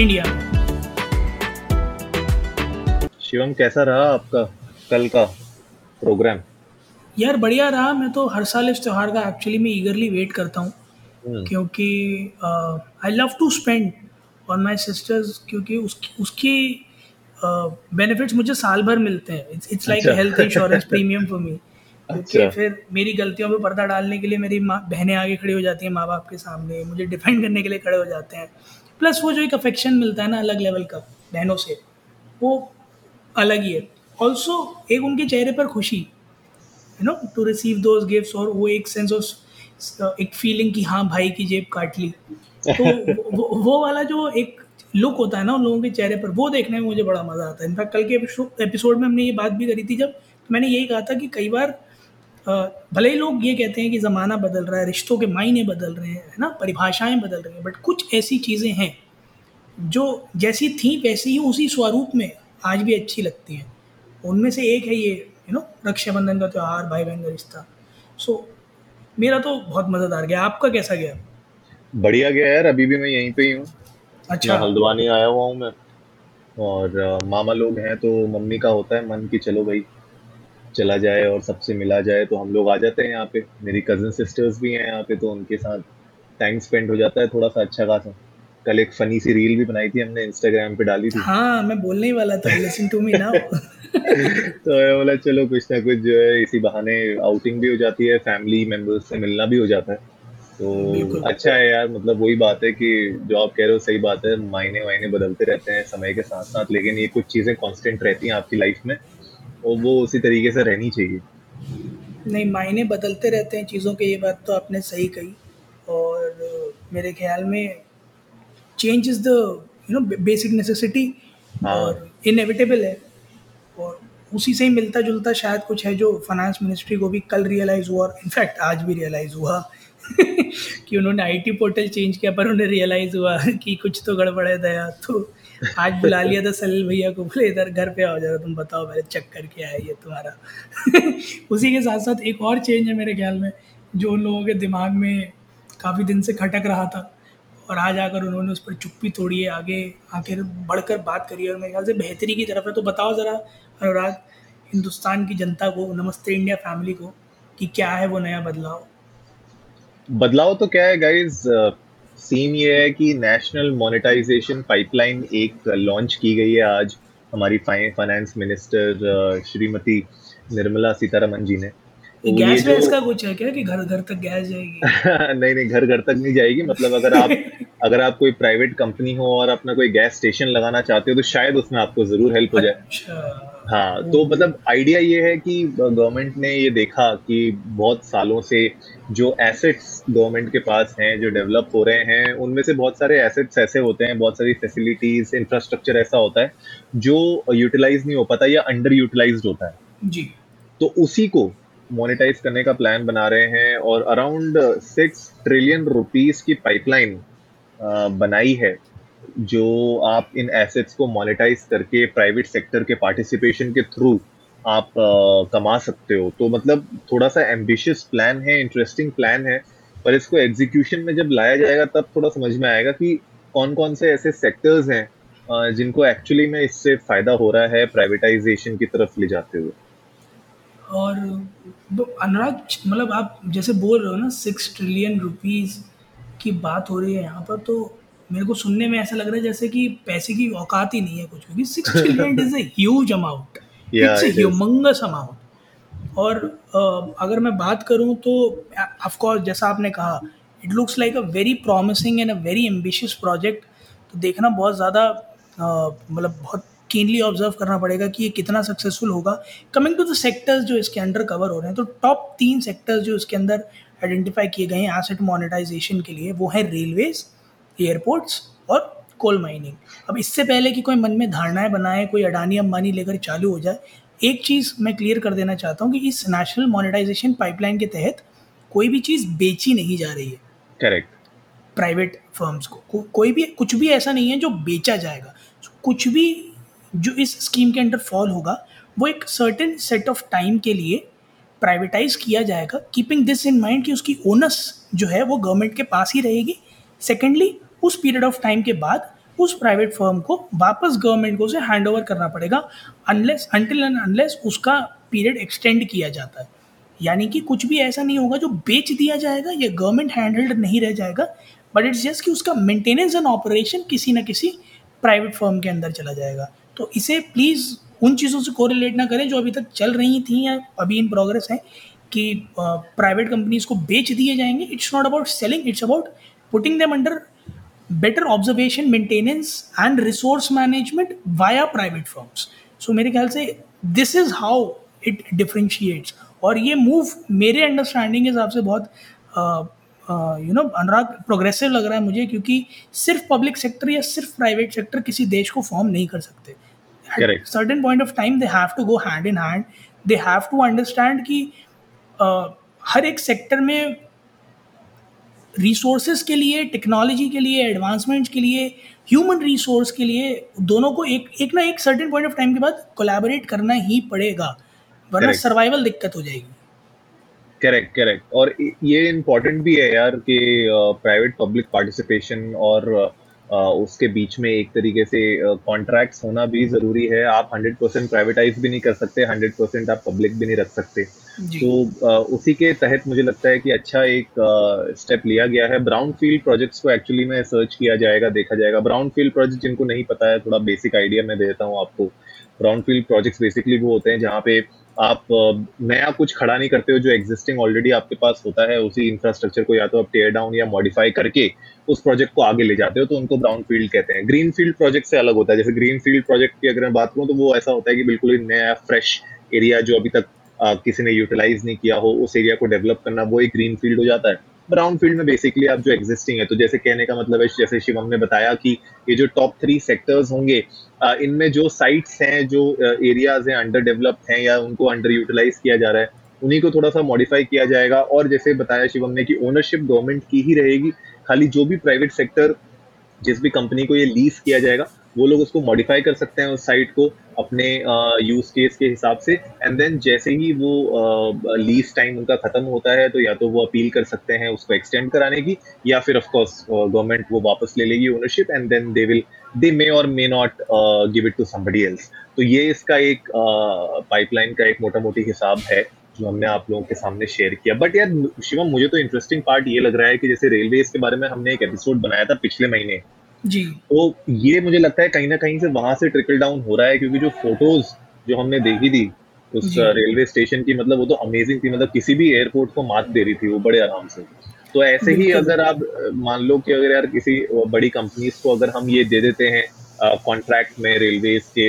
India. Shivam कैसा रहा आपका कल का प्रोग्राम यार बढ़िया रहा। मैं तो हर साल इस त्यौहार का एक्चुअली मैं ईगरली वेट करता हूँ। हम्म। क्योंकि I love to spend on my sisters क्योंकि उसकी उसकी बेनिफिट्स uh, मुझे साल भर मिलते हैं। इट्स लाइक अच्छा। Health insurance premium for me क्योंकि अच्छा। फिर मेरी गलतियों पे पर्दा डालने के लिए मेरी माँ बहनें आगे खड़ी हो जाती हैं माँ बाप के सामने। मुझे डिफेंड करने के लिए खड़े हो जाते हैं। प्लस वो जो एक अफेक्शन मिलता है ना अलग लेवल का बहनों से वो अलग ही है। ऑल्सो एक उनके चेहरे पर खुशी you know to receive those gift और वो एक सेंस ऑफ़ एक फीलिंग कि हाँ भाई की जेब काट ली। तो वो, वो वाला जो एक लुक होता है ना उन लोगों के चेहरे पर वो देखने में मुझे बड़ा मज़ा आता है। इनफैक्ट कल के एपिसोड में हमने ये बात भी करी थी जब तो मैंने यही कहा था कि कई बार भले ही लोग ये कहते हैं कि ज़माना बदल रहा है रिश्तों के मायने बदल रहे हैं है ना? परिभाषाएँ बदल रही हैं बट कुछ ऐसी चीज़ें हैं जो जैसी थी वैसी ही उसी स्वरूप में आज भी अच्छी लगती हैं। उनमें से एक है ये यू नो रक्षाबंधन का त्यौहार भाई बहन का रिश्ता। सो मेरा तो बहुत मज़ेदार गया। आपका कैसा गया? बढ़िया गया यार अभी भी मैं यहीं पे ही हूँ। अच्छा। हल्द्वानी आया हुआ हूँ मैं। और मामा लोग हैं तो मम्मी का होता है मन कि चलो भाई चला जाए और सबसे मिला जाए तो हम लोग आ जाते हैं यहाँ पे। मेरी कज़न सिस्टर्स भी हैं यहाँ पे तो उनके साथ टाइम स्पेंड हो जाता है थोड़ा सा अच्छा खासा। कल एक फनी सी रील भी बनाई थी हमने इंस्टाग्राम पे डाली थी। हाँ मैं बोलने ही वाला था लिसन टू मी नाउ तो मैं बोला चलो कुछ ना कुछ जो है इसी बहाने आउटिंग भी हो जाती है फैमिली मेंबर्स से मिलना भी हो जाता है। तो अच्छा है यार मतलब वही बात है कि जो आप कह रहे हो सही बात है मायने वायने बदलते रहते हैं समय के साथ साथ लेकिन ये कुछ चीज़ें कांस्टेंट रहती हैं आपकी लाइफ में। और वो उसी तरीके से रहनी चाहिए। नहीं मायने बदलते रहते हैं चीज़ों के ये बात तो आपने सही कही। और मेरे ख्याल में change is the you know basic necessity. और इनएविटेबल है। और उसी से ही मिलता जुलता शायद कुछ है जो फाइनेंस मिनिस्ट्री को भी कल रियलाइज़ हुआ और इनफैक्ट आज भी रियलाइज़ हुआ। कि उन्होंने आईटी पोर्टल चेंज किया, पर उन्हें रियलाइज़ हुआ कि कुछ तो गड़बड़ है दया तो आज बुला लिया था सलील भैया को, बोले, इधर घर पे आओ जरा, तुम बताओ पहले चक्कर क्या है ये तुम्हारा? उसी के साथ साथ एक और चेंज है मेरे ख्याल में, जो उन लोगों के दिमाग में काफ़ी दिन से खटक रहा था, और आज आकर उन्होंने उस पर चुप्पी तोड़ी है आगे आकर बढ़कर बात करी है और मेरे ख्याल से बेहतरी की तरफ़ है। तो बताओ ज़रा, अनुराग, हिंदुस्तान की जनता को, नमस्ते इंडिया फैमिली को, कि क्या है वो नया बदलाव? बदलाव तो क्या है गाइस सीन ये है कि नेशनल मोनेटाइजेशन पाइपलाइन एक लॉन्च की गई है आज हमारी फाइनेंस मिनिस्टर श्रीमती निर्मला सीतारमन जी ने। तो गैस जो- वैस का कुछ है क्या कि घर घर तक गैस जाएगी? नहीं नहीं घर घर तक नहीं जाएगी। मतलब अगर आप अगर आप कोई प्राइवेट कंपनी हो और अपना कोई गैस स्टेशन लगाना चाहते हो तो शायद उसमें आपको ज़रूर हेल्प हो जाए। अच्छा। हाँ तो मतलब आइडिया ये है कि गवर्नमेंट ने ये देखा कि बहुत सालों से जो एसेट्स गवर्नमेंट के पास हैं जो डेवलप हो रहे हैं उनमें से बहुत सारे एसेट्स ऐसे होते हैं बहुत सारी फैसिलिटीज़ इंफ्रास्ट्रक्चर ऐसा होता है जो यूटिलाइज नहीं हो पाता या अंडर यूटिलाइज होता है। जी। तो उसी को मोनेटाइज करने का प्लान बना रहे हैं और अराउंड सिक्स ट्रिलियन रुपीज़ की पाइपलाइन बनाई है। जो आप इन एसेट्स को मोनेटाइज करके प्राइवेट सेक्टर के पार्टिसिपेशन के थ्रू आप अ, कमा सकते हो। तो मतलब थोड़ा सा एम्बिशियस प्लान है इंटरेस्टिंग प्लान है पर इसको एग्जीक्यूशन में जब लाया जाएगा तब थोड़ा समझ में आएगा कि कौन कौन से ऐसे सेक्टर्स हैं जिनको एक्चुअली में इससे फ़ायदा हो रहा है प्राइवेटाइजेशन की तरफ़ ले जाते हुए। और वो अनुराग मतलब आप जैसे बोल रहे हो ना सिक्स ट्रिलियन रुपीस की बात हो रही है यहाँ पर तो मेरे को सुनने में ऐसा लग रहा है जैसे कि पैसे की औकात ही नहीं है कुछ क्योंकि six trillion is a huge amount it's a humongous amount और अ, अगर मैं बात करूँ तो ऑफ़ कोर्स जैसा आपने कहा it looks like a very promising and a very ambitious project तो देखना बहुत ज़्यादा मतलब बहुत कीनली ऑब्ज़र्व करना पड़ेगा कि ये कितना सक्सेसफुल होगा। कमिंग टू द सेक्टर्स जो इसके अंडर कवर हो रहे हैं तो टॉप तीन सेक्टर्स जो इसके अंदर आइडेंटिफाई किए गए हैं एसेट मोनेटाइजेशन के लिए वो है रेलवेज एयरपोर्ट्स और कोल माइनिंग। अब इससे पहले कि कोई मन में धारणाएँ बनाए कोई अडानी अंबानी लेकर चालू हो जाए एक चीज़ मैं क्लियर कर देना चाहता हूँ कि इस नेशनल मोनेटाइजेशन पाइपलाइन के तहत कोई भी चीज़ बेची नहीं जा रही है। करेक्ट प्राइवेट फर्म्स को। को कोई भी कुछ भी ऐसा नहीं है जो बेचा जाएगा। कुछ भी जो इस स्कीम के अंडर फॉल होगा वो एक सर्टेन सेट ऑफ़ टाइम के लिए प्राइवेटाइज किया जाएगा कीपिंग दिस इन माइंड कि उसकी ओनस जो है वो गवर्नमेंट के पास ही रहेगी। सेकेंडली उस पीरियड ऑफ़ टाइम के बाद उस प्राइवेट फर्म को वापस गवर्नमेंट को उसे हैंड ओवर करना पड़ेगा अनलेस अनटिल एंड अनलेस उसका पीरियड एक्सटेंड किया जाता है। यानी कि कुछ भी ऐसा नहीं होगा जो बेच दिया जाएगा, या गवर्नमेंट हैंडल्ड नहीं रह जाएगा बट इट्स जस्ट कि उसका मेंटेनेंस एंड ऑपरेशन किसी ना किसी प्राइवेट फर्म के अंदर चला जाएगा। तो इसे प्लीज़ उन चीज़ों से कोरिलेट ना करें जो अभी तक चल रही थी या अभी इन प्रोग्रेस है कि प्राइवेट कंपनीज़ को बेच दिए जाएँगे। It's not about selling it's about putting them under better observation maintenance and resource management via private firms so मेरे ख्याल से this is how it differentiates और ये मूव मेरे अंडरस्टैंडिंग के हिसाब से बहुत यू नो अनुराग प्रोग्रेसिव लग रहा है मुझे क्योंकि सिर्फ़ पब्लिक सेक्टर या सिर्फ़ प्राइवेट सेक्टर किसी देश को फॉर्म नहीं कर सकते. Certain point of time they have to go hand in hand they have to understand कि uh, हर एक सेक्टर में रिसोर्सेज के लिए टेक्नोलॉजी के लिए एडवांसमेंट्स के लिए ह्यूमन रिसोर्स के लिए दोनों को एक एक ना एक सर्टेन पॉइंट ऑफ़ टाइम के बाद कोलैबोरेट करना ही पड़ेगा वरना सर्वाइवल दिक्कत हो जाएगी। करेक्ट करेक्ट और ये इम्पोर्टेंट भी है यार कि प्राइवेट पब्लिक पार्टिसिपेशन और uh, उसके बीच में एक तरीके से कॉन्ट्रैक्ट्स होना भी ज़रूरी है। आप 100 परसेंट प्राइवेटाइज भी नहीं कर सकते 100 परसेंट आप पब्लिक भी नहीं रख सकते। तो उसी के तहत मुझे लगता है कि अच्छा एक स्टेप लिया गया है। ब्राउन फ़ील्ड प्रोजेक्ट्स को एक्चुअली में सर्च किया जाएगा देखा जाएगा। ब्राउन फ़ील्ड प्रोजेक्ट जिनको नहीं पता है थोड़ा बेसिक आइडिया मैं देता हूँ आपको। ब्राउन फ़ील्ड प्रोजेक्ट्स बेसिकली वो होते हैं जहाँ पे आप नया कुछ खड़ा नहीं करते हो जो एग्जिस्टिंग ऑलरेडी आपके पास होता है उसी इंफ्रास्ट्रक्चर को या तो आप टेयर डाउन या मॉडिफाई करके उस प्रोजेक्ट को आगे ले जाते हो तो उनको ब्राउन फ़ील्ड कहते हैं। ग्रीन फ़ील्ड प्रोजेक्ट से अलग होता है। जैसे ग्रीन फ़ील्ड प्रोजेक्ट की अगर मैं बात करूँ तो वो ऐसा होता है कि बिल्कुल ही नया फ्रेश एरिया जो अभी तक आ, किसी ने यूटिलाइज नहीं किया हो उस एरिया को डेवलप करना वो एक ग्रीन फ़ील्ड हो जाता है। ब्राउन फ़ील्ड में बेसिकली आप जो एग्जिस्टिंग है तो जैसे कहने का मतलब है, जैसे शिवम ने बताया कि ये जो टॉप थ्री सेक्टर्स होंगे इनमें जो साइट्स हैं, जो एरियाज़ हैं अंडर डेवलप्ड हैं या उनको अंडर यूटिलाइज किया जा रहा है, उन्हीं को थोड़ा सा मॉडिफाई किया जाएगा। और जैसे बताया शिवम ने कि ओनरशिप गवर्नमेंट की ही रहेगी, खाली जो भी प्राइवेट सेक्टर जिस भी कंपनी को ये लीज किया जाएगा वो लोग उसको मॉडिफाई कर सकते हैं उस साइट को अपने यूज़ केस के हिसाब से। एंड देन जैसे ही वो लीज टाइम उनका खत्म होता है तो या तो वो अपील कर सकते हैं उसको एक्सटेंड कराने की या फिर ऑफ़ कोर्स गवर्नमेंट वो वापस ले लेगी ownership and then they will they may और may not give it to somebody else तो ये इसका एक पाइपलाइन uh, का एक मोटा मोटी हिसाब है जो हमने आप लोगों के सामने शेयर किया। बट यार शिवम मुझे तो इंटरेस्टिंग पार्ट ये लग रहा है कि जैसे रेलवेज के बारे में हमने एक एपिसोड बनाया था पिछले महीने। जी। तो ये मुझे लगता है कहीं ना कहीं से वहाँ से ट्रिकल डाउन हो रहा है क्योंकि जो फ़ोटोज़ जो हमने देखी थी उस रेलवे स्टेशन की मतलब वो तो अमेजिंग थी मतलब किसी भी एयरपोर्ट को मात दे रही थी वो बड़े आराम से। तो ऐसे ही अगर आप मान लो कि अगर यार किसी बड़ी कंपनीज़ को अगर हम ये दे देते हैं कॉन्ट्रैक्ट में रेलवे के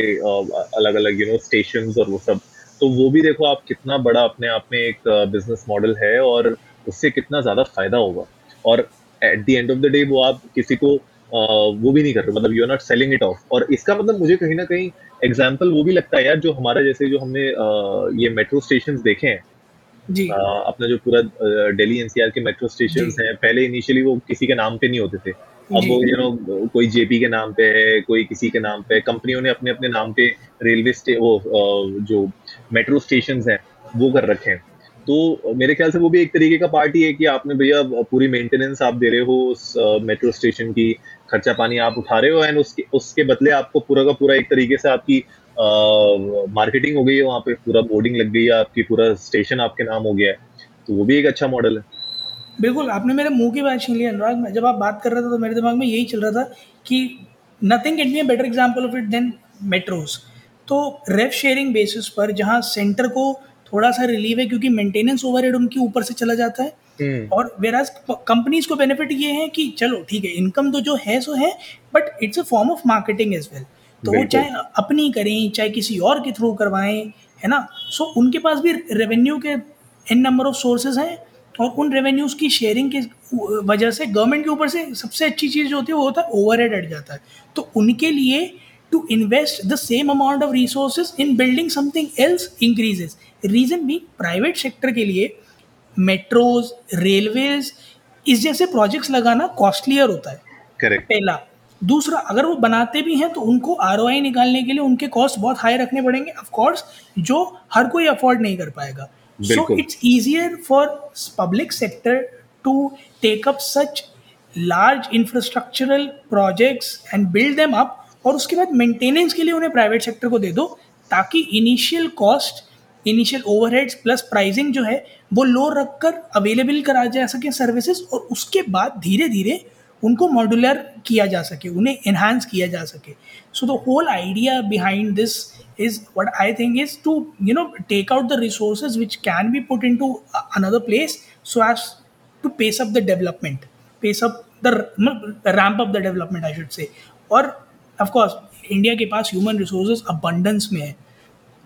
अलग अलग यू नो स्टेशन और वो सब तो वो भी देखो आप कितना बड़ा अपने आप में एक बिज़नेस मॉडल है और उससे कितना ज़्यादा फ़ायदा होगा। और at the end of the day वो आप किसी को वो भी नहीं कर रहे मतलब you are not selling it off और इसका मतलब मुझे कहीं ना कहीं एग्ज़ाम्पल वो भी लगता है यार जो हमारा जैसे जो हमने ये मेट्रो स्टेशन देखे हैं। जी। अ, अपना जो पूरा दिल्ली एनसीआर के मेट्रो स्टेशन। हैं पहले इनिशियली वो किसी के नाम पे नहीं होते थे। अब वो यू नो कोई जेपी के नाम पे है कोई किसी के नाम पे है कंपनियों ने अपने अपने नाम पे रेलवे स्टे वो जो मेट्रो स्टेशन हैं वो कर रखे हैं। तो मेरे ख्याल से वो भी एक तरीके का पार्टी है कि आपने भैया पूरी मेंटेनेंस आप दे रहे हो उस मेट्रो स्टेशन की खर्चा पानी आप उठा रहे हो एंड उसके उसके बदले आपको पूरा का पूरा एक तरीके से आपकी मार्केटिंग uh, हो गई है वहाँ पे पूरा बोर्डिंग लग गई है आपकी पूरा स्टेशन आपके नाम हो गया है। तो वो भी एक अच्छा मॉडल है। बिल्कुल आपने मेरे मुँह की बात छीन ली अनुराग। जब आप बात कर रहे थे तो मेरे दिमाग में यही चल रहा था कि nothing get me better example of it than metros तो रेफ शेयरिंग बेसिस पर जहाँ सेंटर को थोड़ा सा रिलीव है क्योंकि मेंटेनेंस ओवरहेड उनके ऊपर से चला जाता है। हम्म, और वेराज कंपनीज़ को बेनिफिट ये है कि चलो ठीक है इनकम तो जो है सो है but it's a form of marketing as well तो वो चाहे अपनी करें चाहे किसी और के थ्रू करवाएँ है ना? सो so, उनके पास भी रेवेन्यू के इन नंबर ऑफ़ सोर्सेज हैं और उन रेवेन्यूज की शेयरिंग की वजह से गवर्नमेंट के ऊपर से सबसे अच्छी चीज़ जो होती है वो होता है ओवर हेड जाता है। तो उनके लिए to invest the same amount of resources in building something else increases reason भी प्राइवेट सेक्टर के लिए मेट्रोज रेलवेज इस जैसे प्रोजेक्ट्स लगाना कॉस्टलियर होता है। करेक्ट पहला। दूसरा अगर वो बनाते भी हैं तो उनको आरओआई निकालने के लिए उनके कॉस्ट बहुत हाई रखने पड़ेंगे। ऑफकोर्स जो हर कोई अफोर्ड नहीं कर पाएगा। So it's easier for public sector to take up such large infrastructural projects and build them up और उसके बाद मेंटेनेंस के लिए उन्हें प्राइवेट सेक्टर को दे दो ताकि initial cost initial overheads plus pricing जो है, वो लो रख कर अवेलेबल करा जा सके सर्विसेज़ और उसके बाद धीरे धीरे उनको मॉड्यूलर किया जा सके, उन्हें इन्हांस किया जा सके। So the whole idea behind this is what I think is to you know take out the resources which can be put in to another place so as to pace up the development pace up the ramp up the development I should say और of course India के पास human resources abundance में है।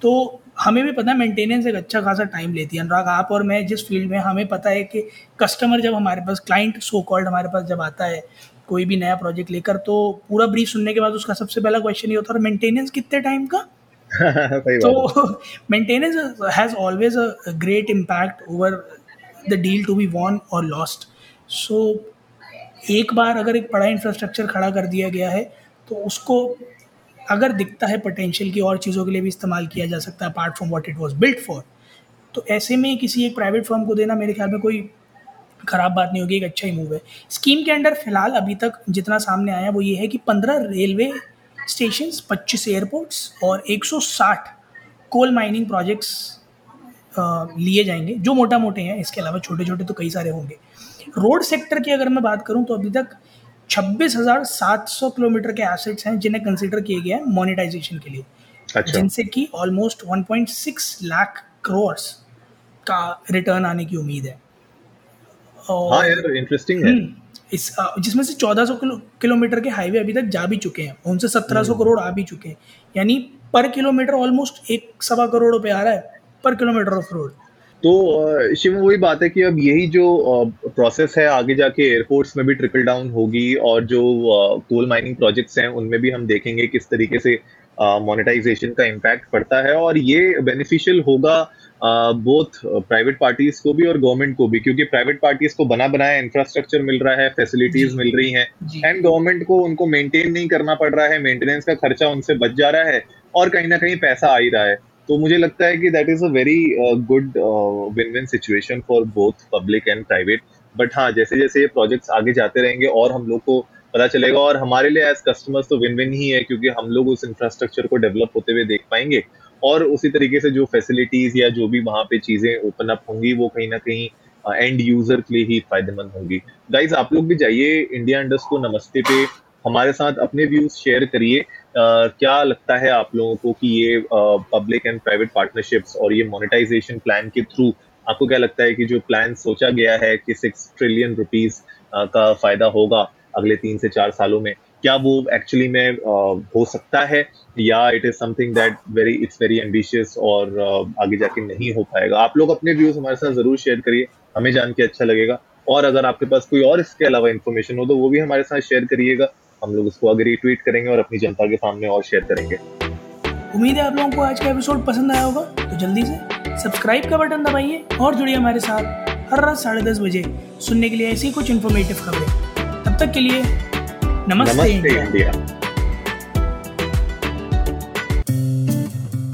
तो हमें भी पता है maintenance एक अच्छा खासा टाइम लेती है अनुराग आप और मैं जिस फ़ील्ड में हमें पता है कि कस्टमर जब हमारे पास क्लाइंट सो कॉल्ड हमारे पास जब आता है कोई भी नया प्रोजेक्ट लेकर तो पूरा ब्रीफ सुनने के बाद उसका सबसे पहला क्वेश्चन ये होता है मेंटेनेंस कितने टाइम का? तो maintenance has always a great impact over the deal to be won और लॉस्ट सो एक बार अगर एक बड़ा इंफ्रास्ट्रक्चर खड़ा कर दिया गया है तो उसको अगर दिखता है पोटेंशियल की और चीज़ों के लिए भी इस्तेमाल किया जा सकता है apart from what it was built for तो ऐसे में किसी एक प्राइवेट फर्म को देना मेरे ख्याल में कोई ख़राब बात नहीं होगी, एक अच्छा ही मूव है। स्कीम के अंडर फ़िलहाल अभी तक जितना सामने आया वो ये है कि पंद्रह रेलवे स्टेशन पच्चीस एयरपोर्ट्स और 160 कोल माइनिंग प्रोजेक्ट्स लिए जाएँगे, जो मोटा मोटे हैं। इसके अलावा छोटे छोटे तो कई सारे होंगे। रोड सेक्टर की अगर मैं बात करूँ तो अभी तक छब्बीस हज़ार सात सौ किलोमीटर के एसेट्स हैं जिन्हें कंसिडर किए गए हैं मोनेटाइजेशन के लिए अच्छा। जिनसे कि ऑलमोस्ट 1.6 लाख करोड़ का रिटर्न आने की उम्मीद है और हाँ यार इंटरेस्टिंग है हम्म, इस जिसमें से 1400 किलो, किलोमीटर के हाईवे अभी तक जा भी चुके हैं उनसे 1700 हम्म। करोड़ आ भी चुके हैं यानी पर किलोमीटर ऑलमोस्ट एक सवा करोड़ रुपए आ रहा है पर किलोमीटर ऑफ़ रोड तो शिव वही बात है कि अब यही जो प्रोसेस है आगे जाके एयरपोर्ट्स में भी ट्रिकल डाउन होगी और जो कोल माइनिंग प्रोजेक्ट्स हैं उनमें भी हम देखेंगे किस तरीके से मोनेटाइजेशन का इम्पैक्ट पड़ता है और ये बेनिफिशियल होगा बोथ प्राइवेट पार्टीज़ को भी और गवर्नमेंट को भी क्योंकि प्राइवेट पार्टीज़ को बना बनाया इंफ्रास्ट्रक्चर मिल रहा है फैसिलिटीज़ मिल रही हैं एंड गवर्नमेंट को उनको मेंटेन नहीं करना पड़ रहा है मेंटेनेंस का खर्चा उनसे बच जा रहा है और कहीं ना कहीं पैसा आ ही रहा है। तो मुझे लगता है कि that is a very good win win situation for both public and private but हाँ जैसे जैसे ये प्रोजेक्ट्स आगे जाते रहेंगे और हम लोग को पता चलेगा और हमारे लिए एज कस्टमर्स तो विन विन ही है क्योंकि हम लोग उस इंफ्रास्ट्रक्चर को डेवलप होते हुए देख पाएँगे। और उसी तरीके से जो फैसिलिटीज़ या जो भी वहाँ पे चीज़ें ओपन अप होंगी वो कहीं ना कहीं एंड uh, यूज़र के लिए ही फ़ायदेमंद होंगी। गाइज़ आप लोग भी जाइए इंडिया इंडस्ट को नमस्ते पे। हमारे साथ अपने व्यूज़ शेयर करिए। क्या लगता है आप लोगों को कि ये पब्लिक एंड प्राइवेट पार्टनरशिप्स और ये मोनेटाइजेशन प्लान के थ्रू आपको क्या लगता है कि जो प्लान सोचा गया है कि सिक्स ट्रिलियन रुपीज़ का फ़ायदा होगा अगले तीन से चार सालों में, क्या वो एक्चुअली में हो सकता है? या it is something that very it's very ambitious और आगे जाके नहीं हो पाएगा? आप लोग अपने व्यूज़ हमारे साथ ज़रूर शेयर करिए, हमें जान के अच्छा लगेगा। और अगर आपके पास कोई और इसके अलावा इन्फॉर्मेशन हो तो वो भी हमारे साथ शेयर करिएगा। हम लोग उसको अगर रिट्वीट करेंगे और अपनी जनता के सामने और शेयर करेंगे। उम्मीद है आप लोगों को आज का एपिसोड पसंद आया होगा। तो जल्दी से सब्सक्राइब का बटन दबाइए और जुड़िए हमारे साथ हर रात साढ़े दस बजे सुनने के लिए ऐसी कुछ इन्फॉर्मेटिव खबरें। तब तक के लिए नमस्ते, नमस्ते इंडिया, इंडिया।